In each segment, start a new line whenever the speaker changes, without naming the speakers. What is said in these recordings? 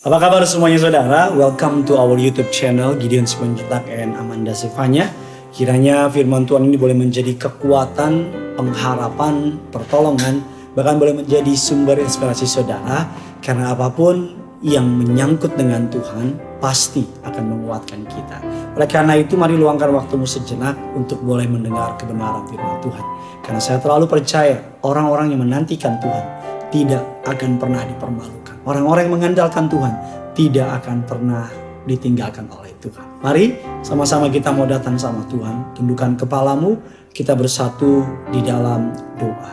Apa kabar semuanya saudara? Welcome to our YouTube channel Gideon Simanjutak and Amanda Sevanya. Kiranya firman Tuhan ini boleh menjadi kekuatan, pengharapan, pertolongan, bahkan boleh menjadi sumber inspirasi saudara. Karena apa pun yang menyangkut dengan Tuhan pasti akan menguatkan kita. Oleh karena itu mari luangkan waktumu sejenak untuk boleh mendengar kebenaran firman Tuhan. Karena saya terlalu percaya orang-orang yang menantikan Tuhan tidak akan pernah dipermalukan. Orang-orang yang mengandalkan Tuhan tidak akan pernah ditinggalkan oleh Tuhan. Mari sama-sama kita mau datang sama Tuhan. Tundukkan kepalamu, kita bersatu di dalam doa.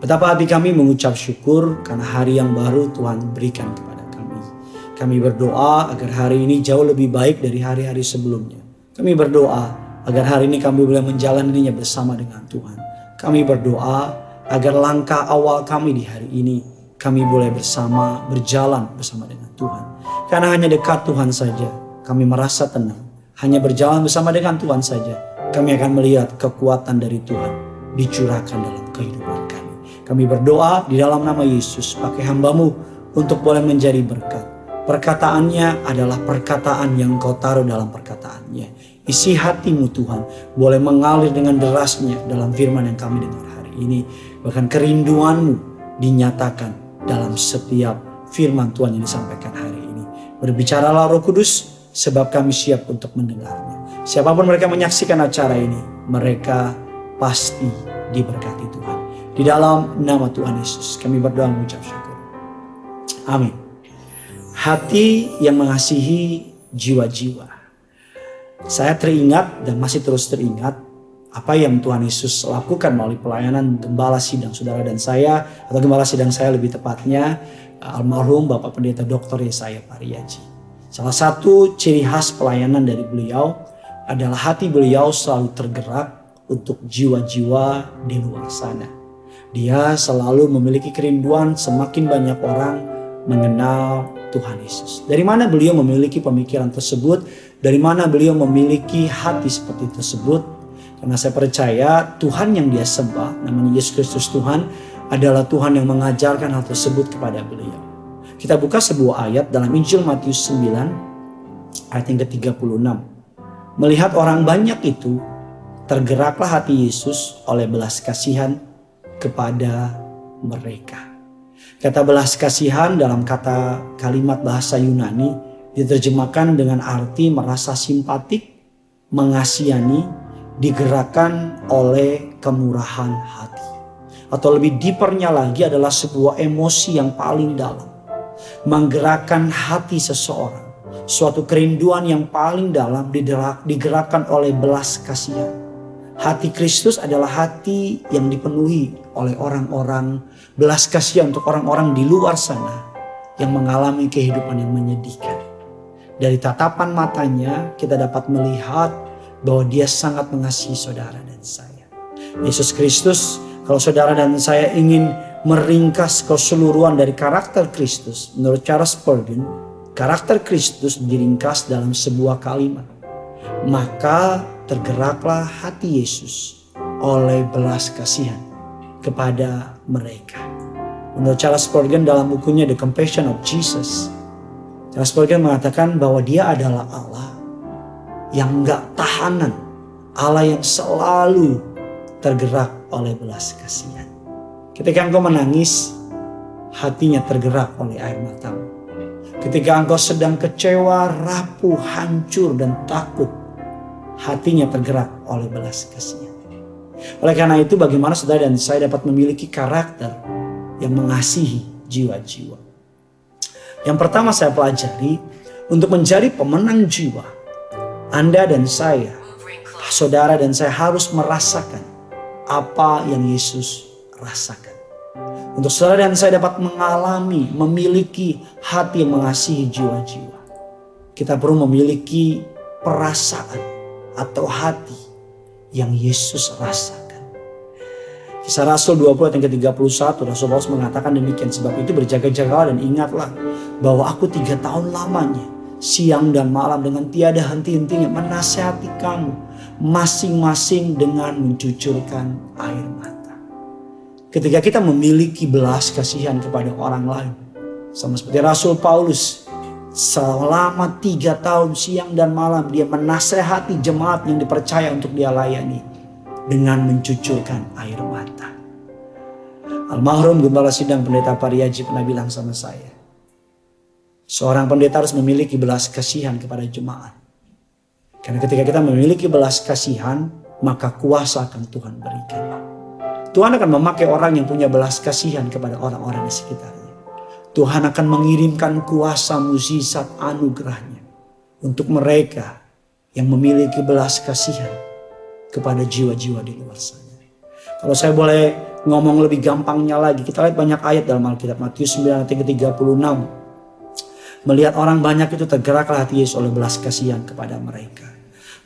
Betapa hati kami mengucap syukur karena hari yang baru Tuhan berikan kepada kami. Kami berdoa agar hari ini jauh lebih baik dari hari-hari sebelumnya. Kami berdoa agar hari ini kami boleh menjalaninya bersama dengan Tuhan. Kami berdoa agar langkah awal kami di hari ini kami boleh bersama berjalan bersama dengan Tuhan. Karena hanya dekat Tuhan saja kami merasa tenang. Hanya berjalan bersama dengan Tuhan saja kami akan melihat kekuatan dari Tuhan dicurahkan dalam kehidupan kami. Kami berdoa di dalam nama Yesus pakai hambamu untuk boleh menjadi berkat. Perkataannya adalah perkataan yang kau taruh dalam perkataannya. Isi hatimu Tuhan boleh mengalir dengan derasnya dalam firman yang kami dengar hari ini. Bahkan kerinduanmu dinyatakan dalam setiap firman Tuhan yang disampaikan hari ini. Berbicaralah roh kudus sebab kami siap untuk mendengarnya. Siapa pun mereka menyaksikan acara ini, mereka pasti diberkati Tuhan. Di dalam nama Tuhan Yesus kami berdoa mengucap syukur. Amin. Hati yang mengasihi jiwa-jiwa. Saya teringat dan masih terus teringat apa yang Tuhan Yesus lakukan melalui pelayanan gembala sidang saudara dan saya atau gembala sidang saya lebih tepatnya almarhum Bapak Pendeta Dr. Yesaya Pariaji. Salah satu ciri khas pelayanan dari beliau adalah hati beliau selalu tergerak untuk jiwa-jiwa di luar sana. Dia selalu memiliki kerinduan semakin banyak orang mengenal Tuhan Yesus. Dari mana beliau memiliki pemikiran tersebut? Dari mana beliau memiliki hati seperti tersebut? Karena saya percaya Tuhan yang dia sembah, namanya Yesus Kristus Tuhan, adalah Tuhan yang mengajarkan hal tersebut kepada beliau. Kita buka sebuah ayat dalam Injil Matius 9 ayat yang ke-36. Melihat orang banyak itu, tergeraklah hati Yesus oleh belas kasihan kepada mereka. Kata belas kasihan dalam kata kalimat bahasa Yunani diterjemahkan dengan arti merasa simpatik, mengasihani, digerakkan oleh kemurahan hati. Atau lebih deepernya lagi adalah sebuah emosi yang paling dalam. Menggerakkan hati seseorang. Suatu kerinduan yang paling dalam digerakkan oleh belas kasihan. Hati Kristus adalah hati yang dipenuhi oleh orang-orang belas kasihan untuk orang-orang di luar sana yang mengalami kehidupan yang menyedihkan. Dari tatapan matanya kita dapat melihat bahwa dia sangat mengasihi saudara dan saya. Yesus Kristus, kalau saudara dan saya ingin meringkas keseluruhan dari karakter Kristus, menurut Charles Spurgeon, karakter Kristus diringkas dalam sebuah kalimat. Maka tergeraklah hati Yesus oleh belas kasihan kepada mereka. Menurut Charles Spurgeon dalam bukunya The Compassion of Jesus, Charles Spurgeon mengatakan bahwa dia adalah Allah yang gak tahanan. Allah yang selalu tergerak oleh belas kasihan. Ketika engkau menangis, hatinya tergerak oleh air matamu. Ketika engkau sedang kecewa, rapuh, hancur, dan takut, hatinya tergerak oleh belas kasihan. Oleh karena itu bagaimana saudara dan saya dapat memiliki karakter yang mengasihi jiwa-jiwa. Yang pertama saya pelajari untuk menjadi pemenang jiwa. Anda dan saya, saudara dan saya harus merasakan apa yang Yesus rasakan. Untuk saudara dan saya dapat mengalami, memiliki hati yang mengasihi jiwa-jiwa. Kita perlu memiliki perasaan atau hati yang Yesus rasakan. Kisah Rasul 20 ayat ke-31 Rasul Paulus mengatakan demikian sebab itu berjaga-jagalah dan ingatlah bahwa aku tiga tahun lamanya siang dan malam dengan tiada henti-hentinya menasihati kamu masing-masing dengan mencucurkan air mata. Ketika kita memiliki belas kasihan kepada orang lain sama seperti Rasul Paulus selama tiga tahun siang dan malam dia menasehati jemaat yang dipercaya untuk dia layani dengan mencucurkan air mata. Almarhum Gembala Sidang Pendeta Pariaji pernah bilang sama saya, seorang pendeta harus memiliki belas kasihan kepada jemaat. Karena ketika kita memiliki belas kasihan, maka kuasa akan Tuhan berikan. Tuhan akan memakai orang yang punya belas kasihan kepada orang-orang di sekitarnya. Tuhan akan mengirimkan kuasa mukjizat anugerahnya untuk mereka yang memiliki belas kasihan kepada jiwa-jiwa di luar sana. Kalau saya boleh ngomong lebih gampangnya lagi, kita lihat banyak ayat dalam Alkitab. Matius 9 ayat 36. Melihat orang banyak itu tergeraklah hati Yesus oleh belas kasihan kepada mereka.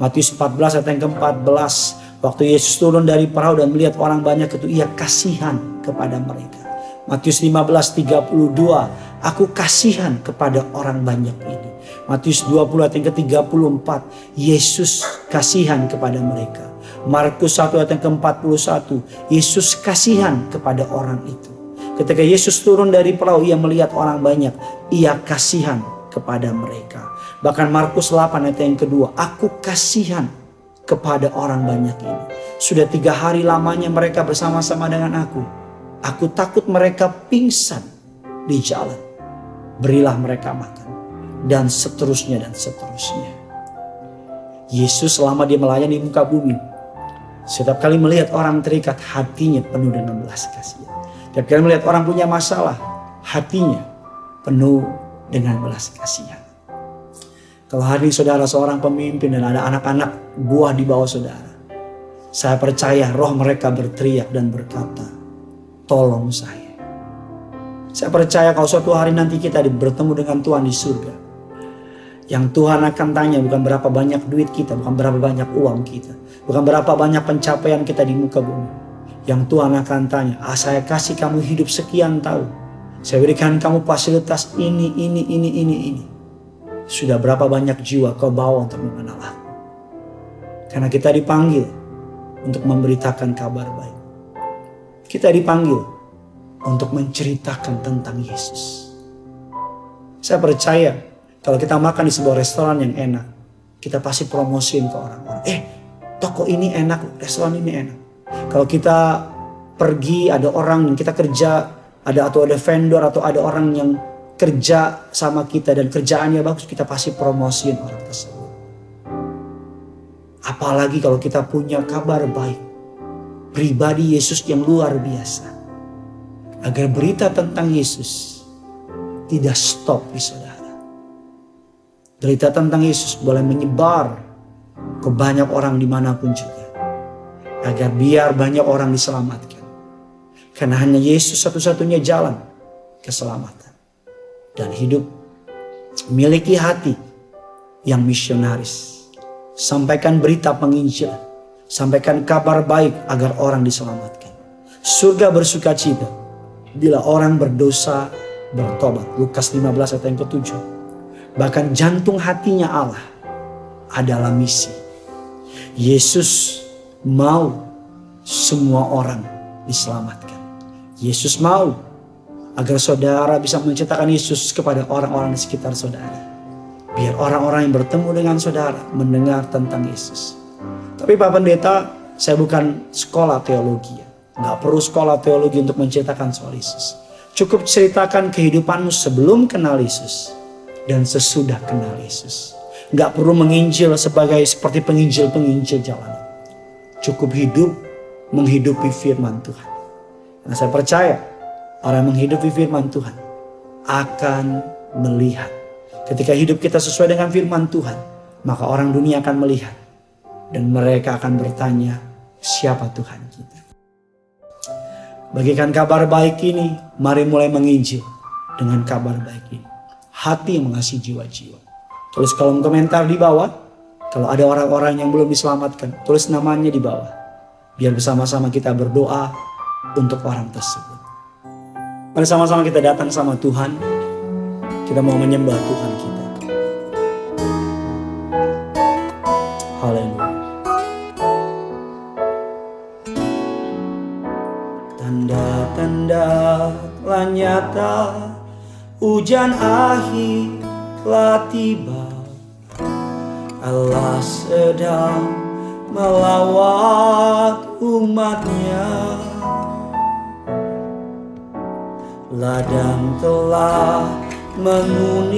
Matius 14 ayat yang ke-14. Waktu Yesus turun dari perahu dan melihat orang banyak itu ia kasihan kepada mereka. Matius 15:32, aku kasihan kepada orang banyak ini. Matius 20 ayat yang ke-34, Yesus kasihan kepada mereka. Markus 1 ayat yang ke-41, Yesus kasihan kepada orang itu. Ketika Yesus turun dari perahu, ia melihat orang banyak, ia kasihan kepada mereka. Bahkan Markus 8 ayat yang kedua, aku kasihan kepada orang banyak ini. Sudah tiga hari lamanya mereka bersama-sama dengan aku. Aku takut mereka pingsan di jalan. Berilah mereka makan. Dan seterusnya dan seterusnya. Yesus selama dia melayani muka bumi. Setiap kali melihat orang terikat hatinya penuh dengan belas kasihan. Setiap kali melihat orang punya masalah hatinya penuh dengan belas kasihan. Kalau hari ini saudara seorang pemimpin dan ada anak-anak buah di bawah saudara. Saya percaya roh mereka berteriak dan berkata, tolong saya. Saya percaya kalau suatu hari nanti kita bertemu dengan Tuhan di surga. Yang Tuhan akan tanya bukan berapa banyak duit kita, bukan berapa banyak uang kita. Bukan berapa banyak pencapaian kita di muka bumi. Yang Tuhan akan tanya, ah saya kasih kamu hidup sekian tahun. Saya berikan kamu fasilitas ini, ini, ini, ini, ini. Sudah berapa banyak jiwa kau bawa untuk mengenal aku. Karena kita dipanggil untuk memberitakan kabar baik. Kita dipanggil untuk menceritakan tentang Yesus. Saya percaya kalau kita makan di sebuah restoran yang enak, kita pasti promosiin ke orang-orang. Eh, toko ini enak, restoran ini enak. Kalau kita pergi ada orang yang kita kerja, ada atau ada vendor atau ada orang yang kerja sama kita dan kerjaannya bagus, kita pasti promosiin orang tersebut. Apalagi kalau kita punya kabar baik, pribadi Yesus yang luar biasa. Agar berita tentang Yesus tidak stop di saudara. Berita tentang Yesus boleh menyebar ke banyak orang di mana pun juga. Agar biar banyak orang diselamatkan. Karena hanya Yesus satu-satunya jalan keselamatan dan hidup. Miliki hati yang misionaris. Sampaikan berita penginjil. Sampaikan kabar baik agar orang diselamatkan. Surga bersuka cita bila orang berdosa bertobat. Lukas 15 ayat yang ke-7. Bahkan jantung hatinya Allah adalah misi. Yesus mau semua orang diselamatkan. Yesus mau Agar saudara bisa menceritakan Yesus kepada orang-orang di sekitar saudara. Biar orang-orang yang bertemu dengan saudara mendengar tentang Yesus. Tapi Pak Pendeta, saya bukan sekolah teologi. Ya. Nggak perlu sekolah teologi untuk menceritakan soal Yesus. Cukup ceritakan kehidupanmu sebelum kenal Yesus. Dan sesudah kenal Yesus. Nggak perlu menginjil sebagai seperti penginjil-penginjil jalan. Cukup hidup menghidupi firman Tuhan. Nah saya percaya Orang menghidupi firman Tuhan akan melihat. Ketika hidup kita sesuai dengan firman Tuhan, maka orang dunia akan melihat. Dan mereka akan bertanya, siapa Tuhan kita? Bagikan kabar baik ini, mari mulai menginjil dengan kabar baik ini. Hati yang mengasihi jiwa-jiwa. Tulis kolom komentar di bawah. Kalau ada orang-orang yang belum diselamatkan, tulis namanya di bawah. Biar bersama-sama kita berdoa untuk orang tersebut. Mari sama-sama kita datang sama Tuhan. Kita mau menyembah Tuhan kita. Haleluya. Tanda-tanda telah nyata Hujan akhir telah tiba Allah sedang melawat umatnya. Ladang telah menguning